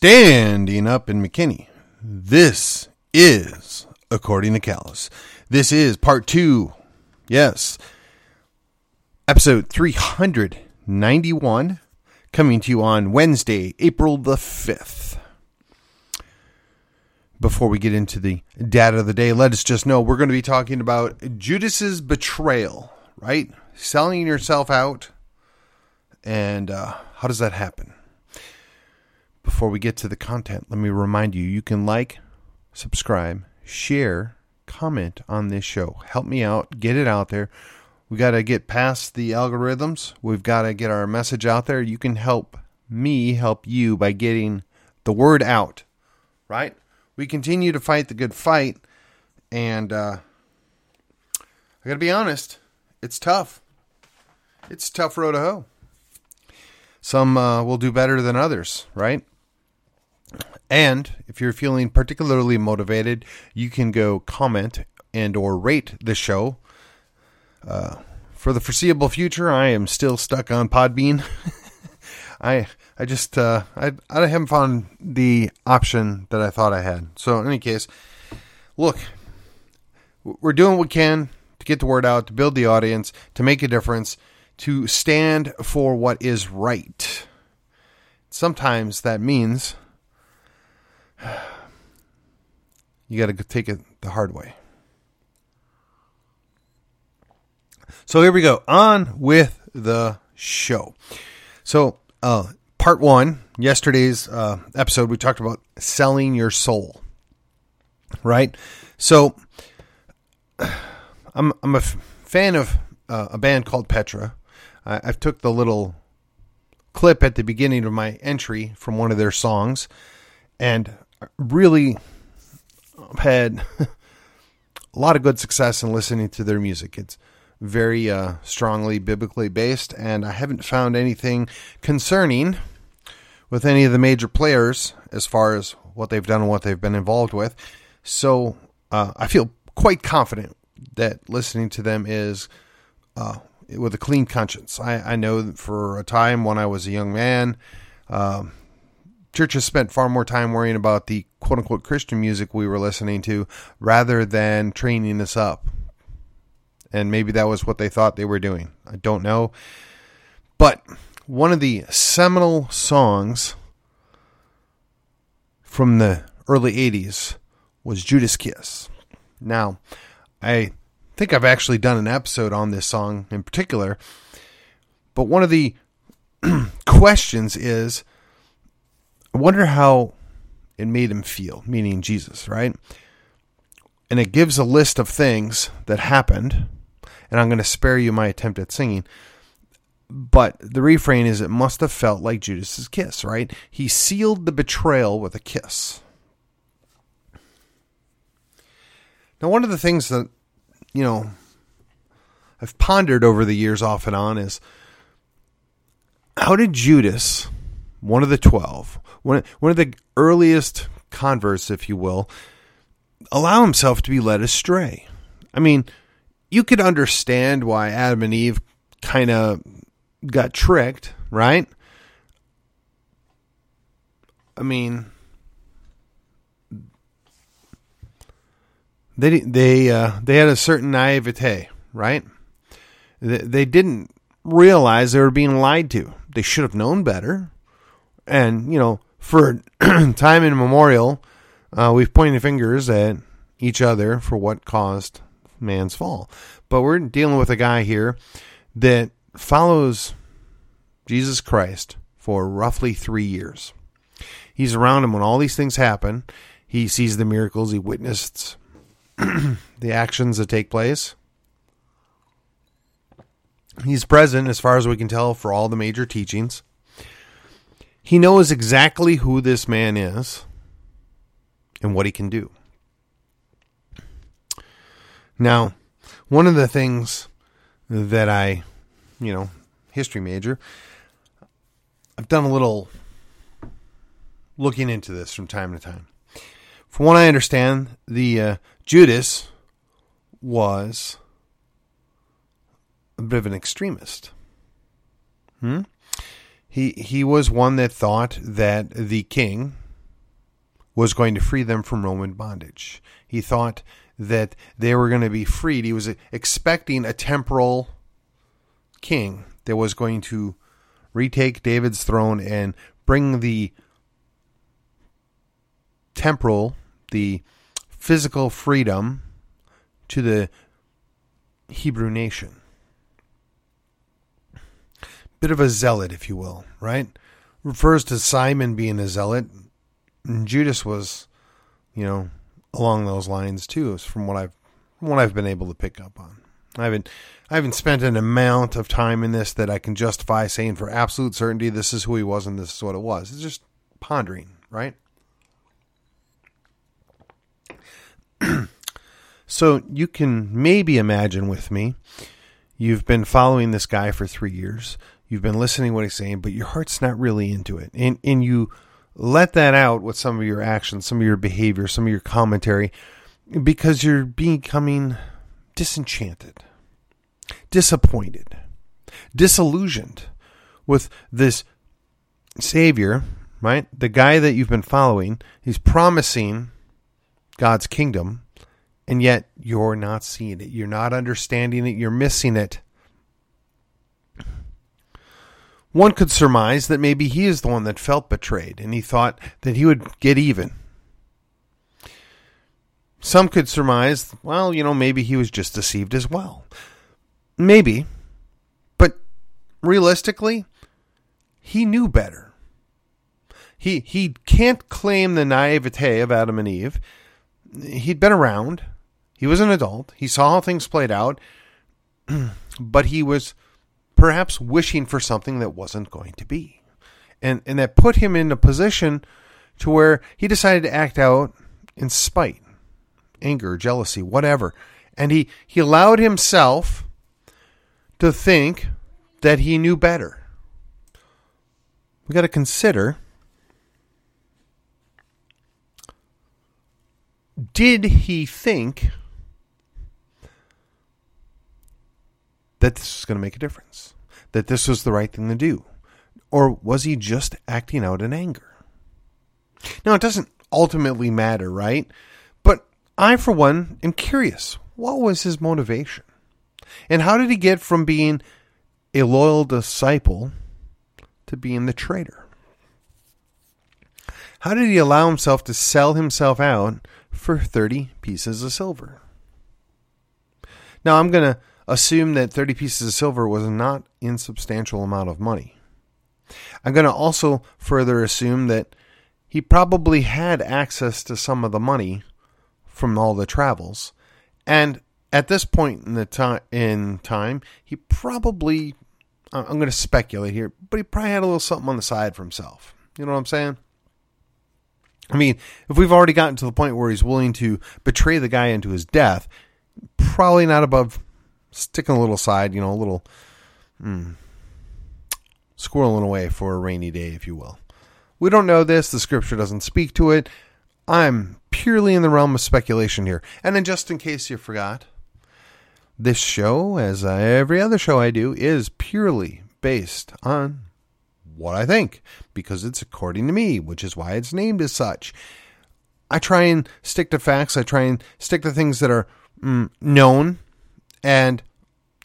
Standing up in McKinney. This is According to Callus. This is part two. Yes. Episode 391 coming to you on Wednesday, April the 5th. Before we get into the data of the day, let us just know we're going to be talking about Judas's betrayal, right? Selling yourself out. And uh, how does that happen? Before we get to the content, let me remind you you can like, subscribe, share, comment on this show. Help me out, get it out there. We got to get past the algorithms. We've got to get our message out there. You can help me help you by getting the word out, right? We continue to fight the good fight, and uh, I got to be honest, it's tough. It's a tough road to hoe. Some uh, will do better than others, right? And if you're feeling particularly motivated, you can go comment and or rate the show. Uh, for the foreseeable future, I am still stuck on Podbean. I I just uh, I I haven't found the option that I thought I had. So in any case, look, we're doing what we can to get the word out, to build the audience, to make a difference, to stand for what is right. Sometimes that means you got to take it the hard way. So here we go. On with the show. So, uh, part one, yesterday's uh, episode, we talked about selling your soul. Right? So, I'm, I'm a f- fan of uh, a band called Petra. I, I've took the little clip at the beginning of my entry from one of their songs and really had a lot of good success in listening to their music. It's very uh, strongly biblically based, and I haven't found anything concerning with any of the major players as far as what they've done and what they've been involved with. So uh, I feel quite confident that listening to them is uh, with a clean conscience. I, I, know for a time when I was a young man, um, churches spent far more time worrying about the quote unquote Christian music we were listening to rather than training us up. And maybe that was what they thought they were doing. I don't know. But one of the seminal songs from the early 80s was Judas Kiss. Now, I think I've actually done an episode on this song in particular, but one of the questions is I wonder how it made him feel, meaning Jesus, right? And it gives a list of things that happened, and I'm going to spare you my attempt at singing. But the refrain is it must have felt like Judas's kiss, right? He sealed the betrayal with a kiss. Now, one of the things that, you know, I've pondered over the years off and on is how did Judas, one of the 12, one, one of the earliest converts, if you will, allow himself to be led astray. I mean, you could understand why Adam and Eve kind of got tricked, right? I mean, they they uh, they had a certain naivete, right? They, they didn't realize they were being lied to. They should have known better, and you know, for time immemorial, uh, we've pointed fingers at each other for what caused man's fall. But we're dealing with a guy here that follows Jesus Christ for roughly three years. He's around him when all these things happen. He sees the miracles, he witnessed the actions that take place. He's present, as far as we can tell, for all the major teachings. He knows exactly who this man is and what he can do. Now, one of the things that I, you know, history major, I've done a little looking into this from time to time. From what I understand, the uh, Judas was a bit of an extremist. Hmm? He he was one that thought that the king, was going to free them from Roman bondage. He thought that they were going to be freed. He was expecting a temporal king that was going to retake David's throne and bring the temporal, the physical freedom to the Hebrew nation. Bit of a zealot, if you will, right? Refers to Simon being a zealot. And Judas was, you know, along those lines too, from what I've from what I've been able to pick up on. I haven't I haven't spent an amount of time in this that I can justify saying for absolute certainty this is who he was and this is what it was. It's just pondering, right? so you can maybe imagine with me, you've been following this guy for three years. You've been listening what he's saying, but your heart's not really into it. And and you let that out with some of your actions, some of your behavior, some of your commentary, because you're becoming disenchanted, disappointed, disillusioned with this Savior, right? The guy that you've been following, he's promising God's kingdom, and yet you're not seeing it. You're not understanding it. You're missing it. One could surmise that maybe he is the one that felt betrayed and he thought that he would get even. Some could surmise, well, you know, maybe he was just deceived as well. Maybe. But realistically, he knew better. He he can't claim the naivete of Adam and Eve. He'd been around. He was an adult. He saw how things played out. but he was perhaps wishing for something that wasn't going to be. And and that put him in a position to where he decided to act out in spite, anger, jealousy, whatever. And he, he allowed himself to think that he knew better. We got to consider did he think that this was going to make a difference, that this was the right thing to do? Or was he just acting out in anger? Now, it doesn't ultimately matter, right? But I, for one, am curious. What was his motivation? And how did he get from being a loyal disciple to being the traitor? How did he allow himself to sell himself out for 30 pieces of silver? Now, I'm going to assume that 30 pieces of silver was a not insubstantial amount of money. I'm going to also further assume that he probably had access to some of the money from all the travels. And at this point in the time in time, he probably I'm going to speculate here, but he probably had a little something on the side for himself. You know what I'm saying? I mean, if we've already gotten to the point where he's willing to betray the guy into his death, probably not above sticking a little side, you know, a little mm, squirreling away for a rainy day, if you will. We don't know this. The scripture doesn't speak to it. I'm purely in the realm of speculation here. And then, just in case you forgot, this show, as every other show I do, is purely based on what I think because it's according to me, which is why it's named as such. I try and stick to facts. I try and stick to things that are mm, known and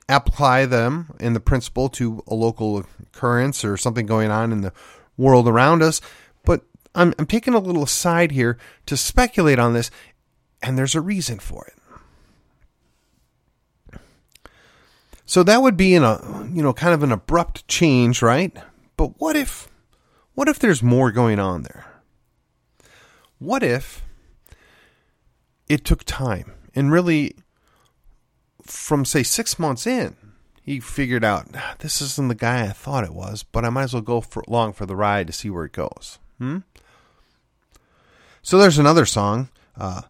apply them in the principle to a local occurrence or something going on in the world around us. But I'm, I'm taking a little aside here to speculate on this, and there's a reason for it. So that would be in a you know kind of an abrupt change, right? But what if what if there's more going on there? What if it took time and really from say 6 months in he figured out ah, this isn't the guy I thought it was, but I might as well go for, along for the ride to see where it goes. Hmm? So there's another song uh,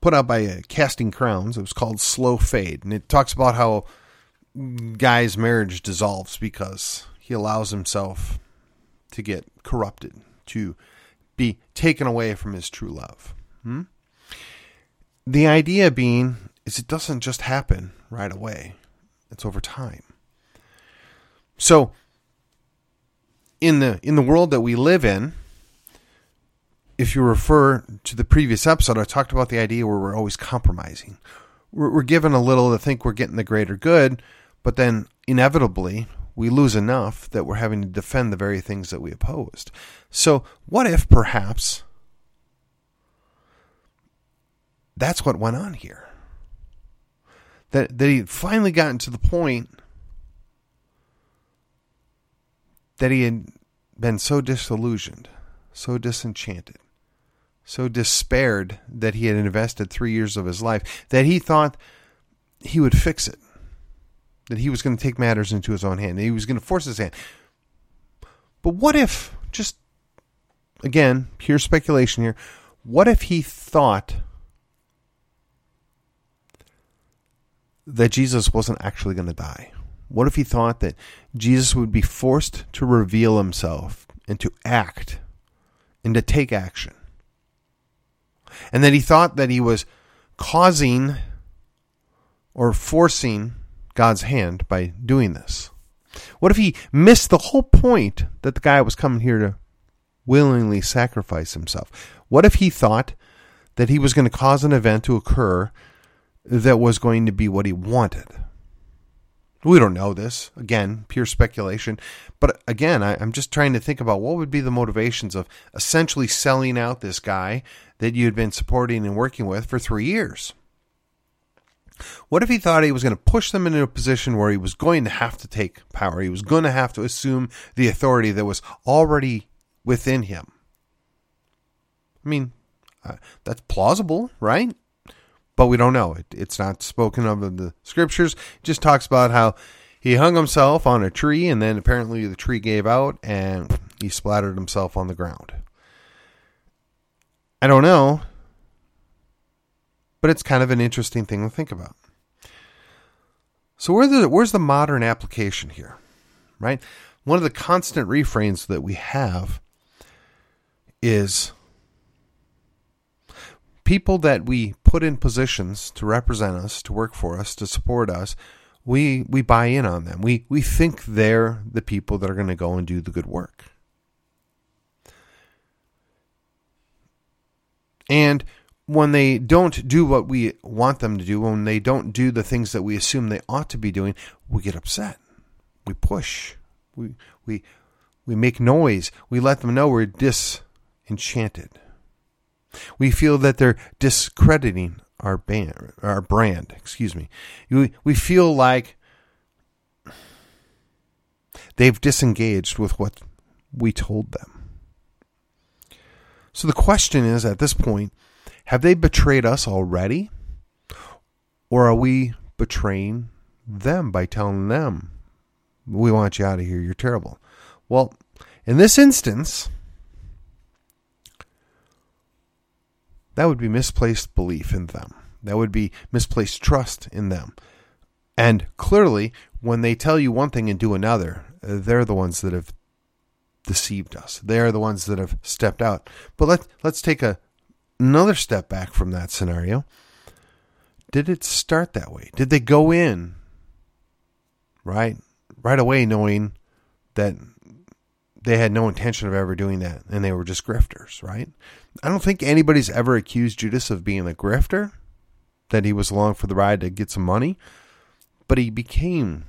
put out by uh, Casting Crowns. It was called Slow Fade, and it talks about how guy's marriage dissolves because he allows himself to get corrupted, to be taken away from his true love. Hmm? The idea being is it doesn't just happen right away it's over time. So in the in the world that we live in, if you refer to the previous episode, I talked about the idea where we're always compromising. We're, we're given a little to think we're getting the greater good, but then inevitably we lose enough that we're having to defend the very things that we opposed. So, what if perhaps that's what went on here? That, that he had finally gotten to the point that he had been so disillusioned, so disenchanted, so despaired that he had invested three years of his life that he thought he would fix it, that he was going to take matters into his own hand, that he was going to force his hand. But what if, just again, pure speculation here, what if he thought that Jesus wasn't actually going to die? What if he thought that Jesus would be forced to reveal himself and to act and to take action? And that he thought that he was causing or forcing God's hand by doing this? What if he missed the whole point that the guy was coming here to willingly sacrifice himself? What if he thought that he was going to cause an event to occur that was going to be what he wanted? We don't know this. Again, pure speculation. But again, I, am just trying to think about what would be the motivations of essentially selling out this guy that you had been supporting and working with for three years. What if he thought he was going to push them into a position where he was going to have to take power? He was going to have to assume the authority that was already within him. I mean, uh, that's plausible, right? But we don't know. It, it's not spoken of in the scriptures. It just talks about how he hung himself on a tree, and then apparently the tree gave out, and he splattered himself on the ground. I don't know, but it's kind of an interesting thing to think about. So where the, where's the modern application here, right? One of the constant refrains that we have is people that we put in positions to represent us, to work for us, to support us, we we buy in on them. We we think they're the people that are going to go and do the good work. And when they don't do what we want them to do, when they don't do the things that we assume they ought to be doing, we get upset. We push. We we we make noise. We let them know we're disenchanted. We feel that they're discrediting our band, our brand. Excuse me. We we feel like they've disengaged with what we told them. So the question is, at this point, have they betrayed us already, or are we betraying them by telling them, "We want you out of here. You're terrible." Well, in this instance that would be misplaced belief in them. That would be misplaced trust in them. And clearly, when they tell you one thing and do another, they're the ones that have deceived us. They're the ones that have stepped out. But let's let's take a another step back from that scenario. Did it start that way? Did they go in right right away knowing that they had no intention of ever doing that and they were just grifters, right? I don't think anybody's ever accused Judas of being a grifter, that he was along for the ride to get some money, but he became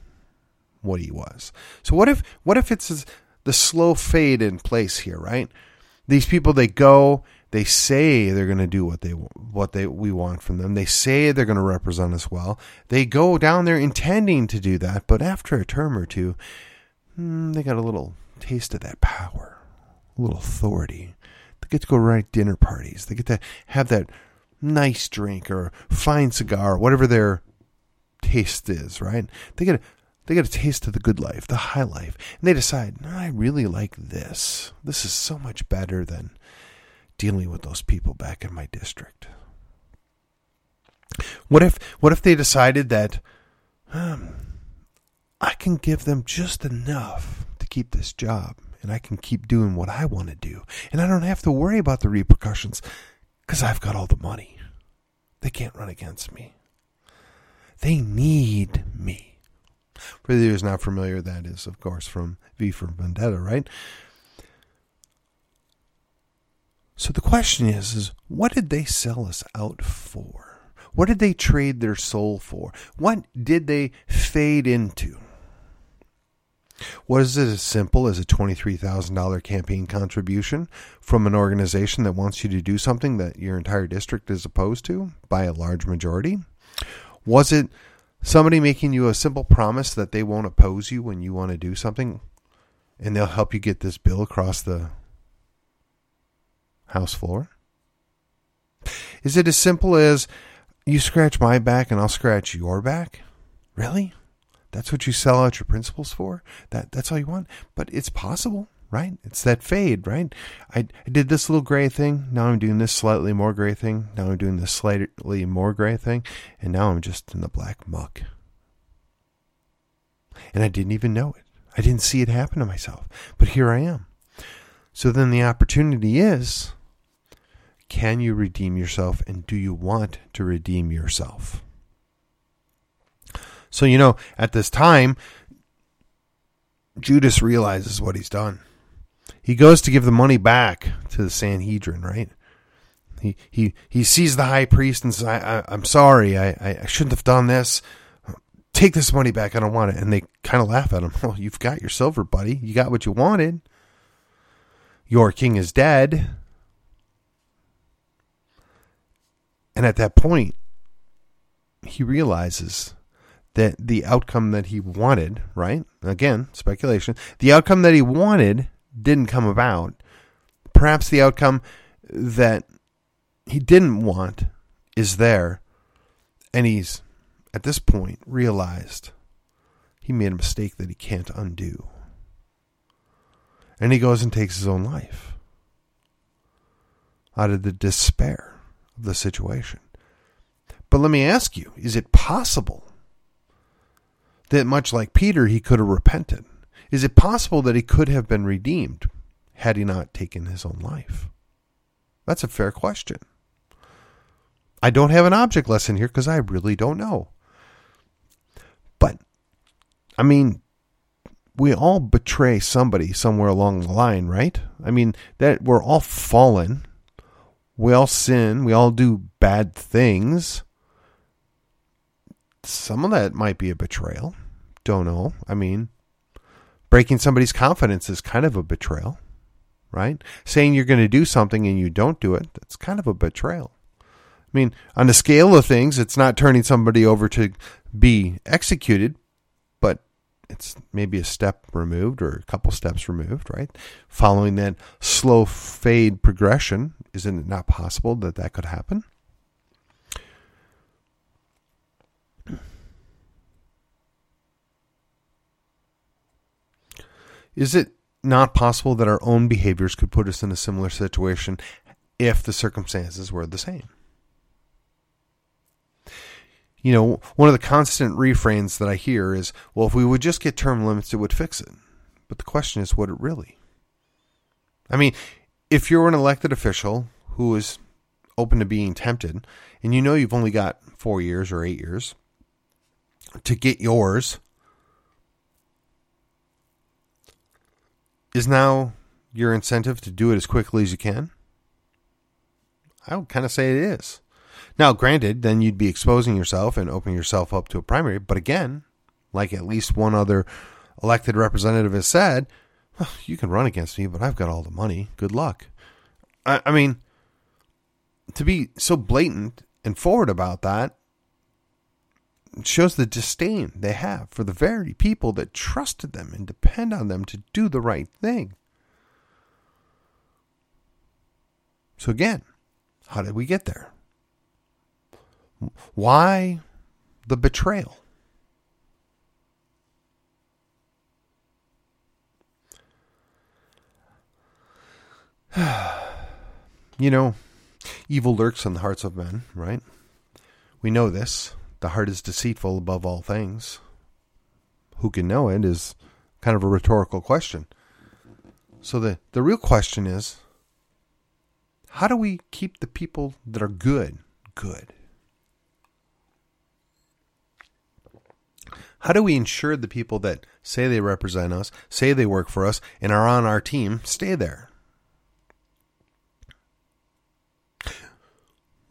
what he was. So what if what if it's the slow fade in place here, right? These people they go, they say they're going to do what they what they we want from them. They say they're going to represent us well. They go down there intending to do that, but after a term or two, hmm, they got a little taste of that power, a little authority. They get to go right dinner parties. They get to have that nice drink or fine cigar, whatever their taste is, right? They get a, they get a taste of the good life, the high life, and they decide, no, I really like this. This is so much better than dealing with those people back in my district. What if what if they decided that um, I can give them just enough to keep this job and I can keep doing what I want to do. And I don't have to worry about the repercussions because I've got all the money. They can't run against me. They need me. For those not familiar, that is, of course, from V for Vendetta, right? So the question is, is what did they sell us out for? What did they trade their soul for? What did they fade into? Was it as simple as a $23,000 campaign contribution from an organization that wants you to do something that your entire district is opposed to by a large majority? Was it somebody making you a simple promise that they won't oppose you when you want to do something and they'll help you get this bill across the House floor? Is it as simple as you scratch my back and I'll scratch your back? Really? That's what you sell out your principles for? That that's all you want? But it's possible, right? It's that fade, right? I, I did this little gray thing, now I'm doing this slightly more gray thing, now I'm doing this slightly more gray thing, and now I'm just in the black muck. And I didn't even know it. I didn't see it happen to myself. But here I am. So then the opportunity is can you redeem yourself and do you want to redeem yourself? So, you know, at this time, Judas realizes what he's done. He goes to give the money back to the Sanhedrin, right? He he he sees the high priest and says, I, I, am sorry, I, I shouldn't have done this. Take this money back. I don't want it. And they kind of laugh at him. Well, you've got your silver, buddy. You got what you wanted. Your king is dead. And at that point, he realizes that the outcome that he wanted, right? Again, speculation. The outcome that he wanted didn't come about. Perhaps the outcome that he didn't want is there. And he's, at this point, realized he made a mistake that he can't undo. And he goes and takes his own life out of the despair of the situation. But let me ask you is it possible that, much like Peter, he could have repented? Is it possible that he could have been redeemed had he not taken his own life? That's a fair question. I don't have an object lesson here because I really don't know. But, I mean, we all betray somebody somewhere along the line, right? I mean, that we're all fallen we all sin. We all do bad things. Some of that might be a betrayal. Don't know. I mean, breaking somebody's confidence is kind of a betrayal, right? Saying you're going to do something and you don't do it, that's kind of a betrayal. I mean, on the scale of things, it's not turning somebody over to be executed, but it's maybe a step removed or a couple steps removed, right? Following that slow fade progression isn't it not possible that that could happen? Is it not possible that our own behaviors could put us in a similar situation if the circumstances were the same? You know, one of the constant refrains that I hear is, well, if we would just get term limits, it would fix it. But the question is, would it really? I mean, if you're an elected official who is open to being tempted, and you know you've only got four years or eight years to get yours, is now your incentive to do it as quickly as you can? I would kind of say it is. Now, granted, then you'd be exposing yourself and opening yourself up to a primary, but again, like at least one other elected representative has said, well, you can run against me, but I've got all the money. Good luck. I, I mean, to be so blatant and forward about that shows the disdain they have for the very people that trusted them and depend on them to do the right thing. So, again, how did we get there? Why the betrayal? you know, evil lurks in the hearts of men, right? We know this. The heart is deceitful above all things. Who can know it is kind of a rhetorical question. So the, the real question is how do we keep the people that are good good? How do we ensure the people that say they represent us, say they work for us, and are on our team stay there?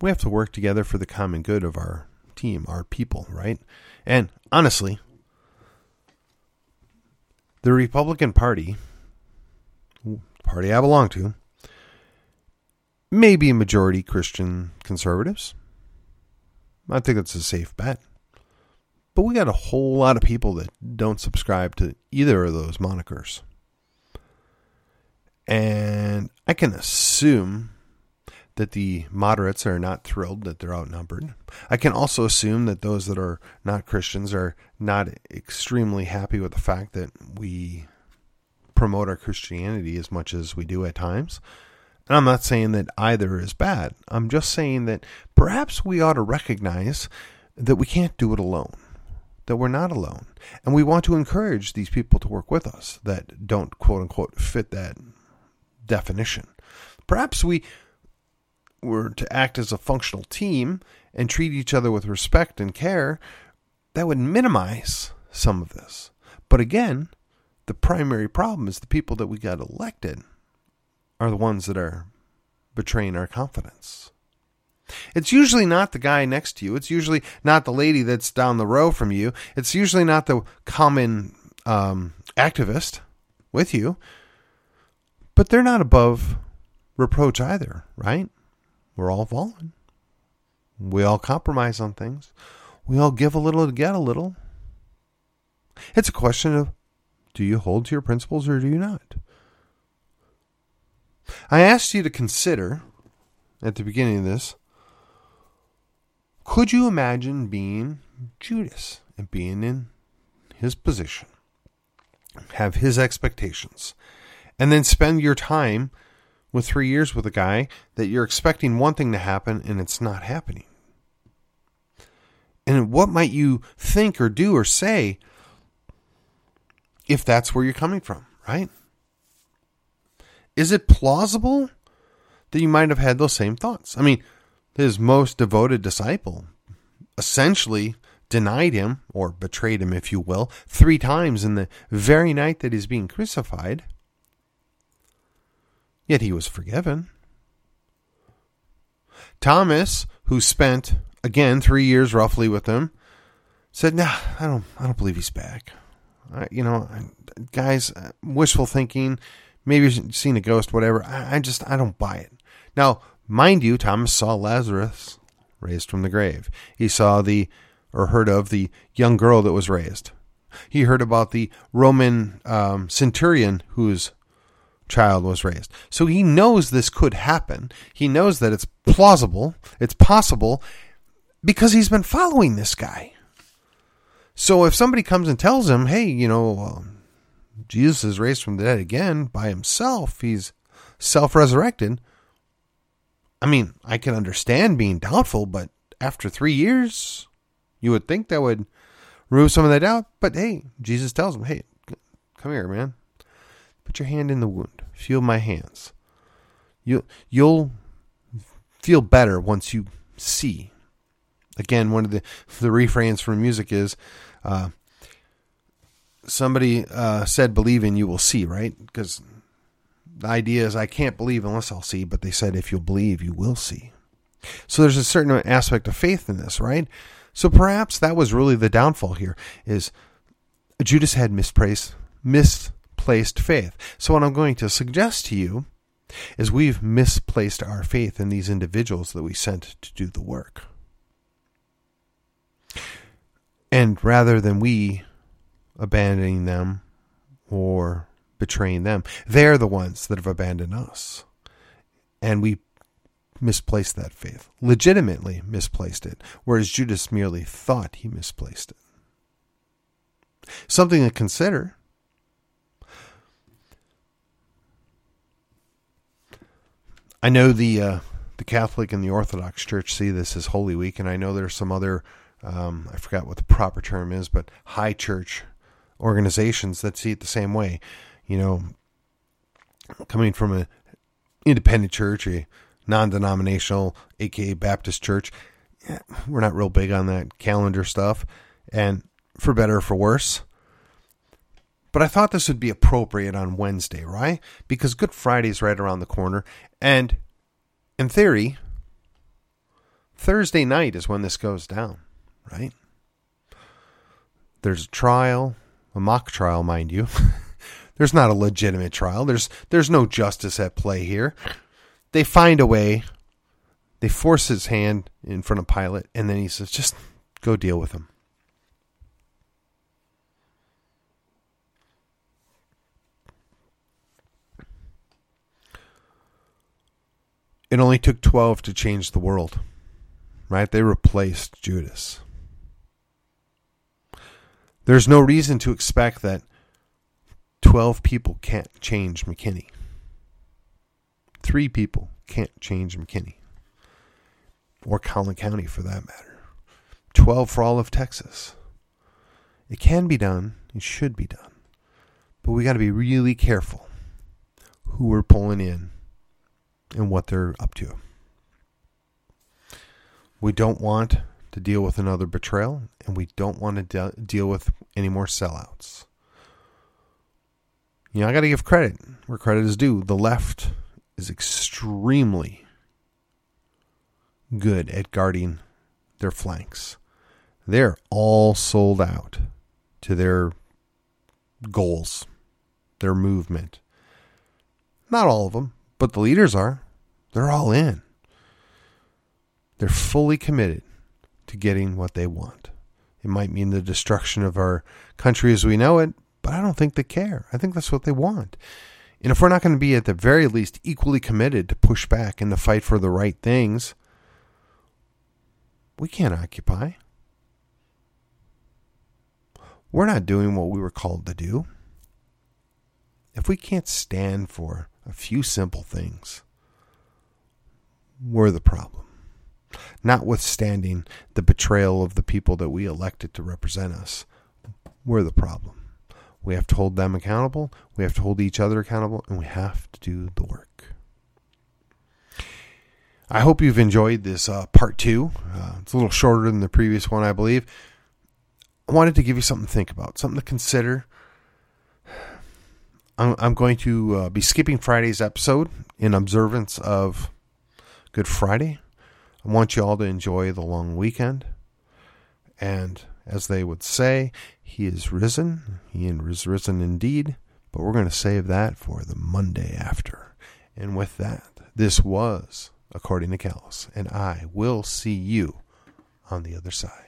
We have to work together for the common good of our team, our people, right? And honestly, the Republican Party, party I belong to, may be a majority Christian conservatives. I think that's a safe bet. But we got a whole lot of people that don't subscribe to either of those monikers. And I can assume that the moderates are not thrilled that they're outnumbered. I can also assume that those that are not Christians are not extremely happy with the fact that we promote our Christianity as much as we do at times. And I'm not saying that either is bad. I'm just saying that perhaps we ought to recognize that we can't do it alone, that we're not alone. And we want to encourage these people to work with us that don't, quote unquote, fit that definition. Perhaps we were to act as a functional team and treat each other with respect and care, that would minimize some of this. But again, the primary problem is the people that we got elected are the ones that are betraying our confidence. It's usually not the guy next to you. It's usually not the lady that's down the row from you. It's usually not the common um, activist with you. But they're not above reproach either, right? We're all fallen. We all compromise on things. We all give a little to get a little. It's a question of do you hold to your principles or do you not? I asked you to consider at the beginning of this could you imagine being Judas and being in his position, have his expectations, and then spend your time with three years with a guy that you're expecting one thing to happen and it's not happening? And what might you think or do or say if that's where you're coming from, right? Is it plausible that you might have had those same thoughts? I mean, his most devoted disciple essentially denied him, or betrayed him, if you will, three times in the very night that he's being crucified. Yet he was forgiven. Thomas, who spent again three years roughly with him, said, "Nah, I don't, I don't believe he's back. I, you know, guys, wishful thinking maybe he's seen a ghost, whatever. I, I just I don't buy it. Now, mind you, Thomas saw Lazarus raised from the grave. He saw the or heard of the young girl that was raised. He heard about the Roman um, centurion whose child was raised. So he knows this could happen. He knows that it's plausible, it's possible, because he's been following this guy. So if somebody comes and tells him, hey, you know, um, Jesus is raised from the dead again by himself. He's self resurrected. I mean, I can understand being doubtful, but after three years, you would think that would remove some of that doubt. But hey, Jesus tells him, hey, come here, man. Put your hand in the wound. Feel my hands. You, you'll feel better once you see. Again, one of the, the refrains from music is, uh, somebody uh, said, "Believe in, you will see." Right? Because the idea is, I can't believe unless I'll see. But they said, if you'll believe, you will see. So there's a certain aspect of faith in this, right? So perhaps that was really the downfall here. Is Judas had misplaced misplaced faith. So what I'm going to suggest to you is we've misplaced our faith in these individuals that we sent to do the work. And rather than we abandoning them or betraying them. They're the ones that have abandoned us. And we misplaced that faith, legitimately misplaced it, whereas Judas merely thought he misplaced it. Something to consider. I know the uh, the Catholic and the Orthodox Church see this as Holy Week, and I know there's some other um, I forgot what the proper term is, but high church organizations that see it the same way. You know, coming from an independent church, a non-denominational, aka Baptist church, yeah, we're not real big on that calendar stuff, and for better or for worse. But I thought this would be appropriate on Wednesday, right? Because Good Friday is right around the corner, and in theory, Thursday night is when this goes down, right? There's a trial, a mock trial, mind you. there's not a legitimate trial. There's there's no justice at play here. They find a way. They force his hand in front of Pilate, and then he says, "Just go deal with him." It only took 12 to change the world, right? They replaced Judas. There's no reason to expect that 12 people can't change McKinney. Three people can't change McKinney. Or Collin County for that matter. 12 for all of Texas. It can be done. It should be done. But we got to be really careful who we're pulling in and what they're up to. We don't want to deal with another betrayal, and we don't want to de- deal with any more sellouts. You know, I got to give credit where credit is due. The left is extremely good at guarding their flanks. They're all sold out to their goals, their movement. Not all of them, but the leaders are. They're all in. They're fully committed to getting what they want. It might mean the destruction of our country as we know it, but I don't think they care. I think that's what they want. And if we're not going to be at the very least equally committed to push back and to fight for the right things, we can't occupy. We're not doing what we were called to do. If we can't stand for a few simple things, we're the problem. Notwithstanding the betrayal of the people that we elected to represent us, we're the problem. We have to hold them accountable, we have to hold each other accountable, and we have to do the work. I hope you've enjoyed this uh, part two. Uh, it's a little shorter than the previous one, I believe. I wanted to give you something to think about, something to consider. I'm, I'm going to uh, be skipping Friday's episode in observance of Good Friday. I want you all to enjoy the long weekend. And as they would say, He is risen. He is risen indeed. But we're going to save that for the Monday after. And with that, this was According to Callus. And I will see you on the other side.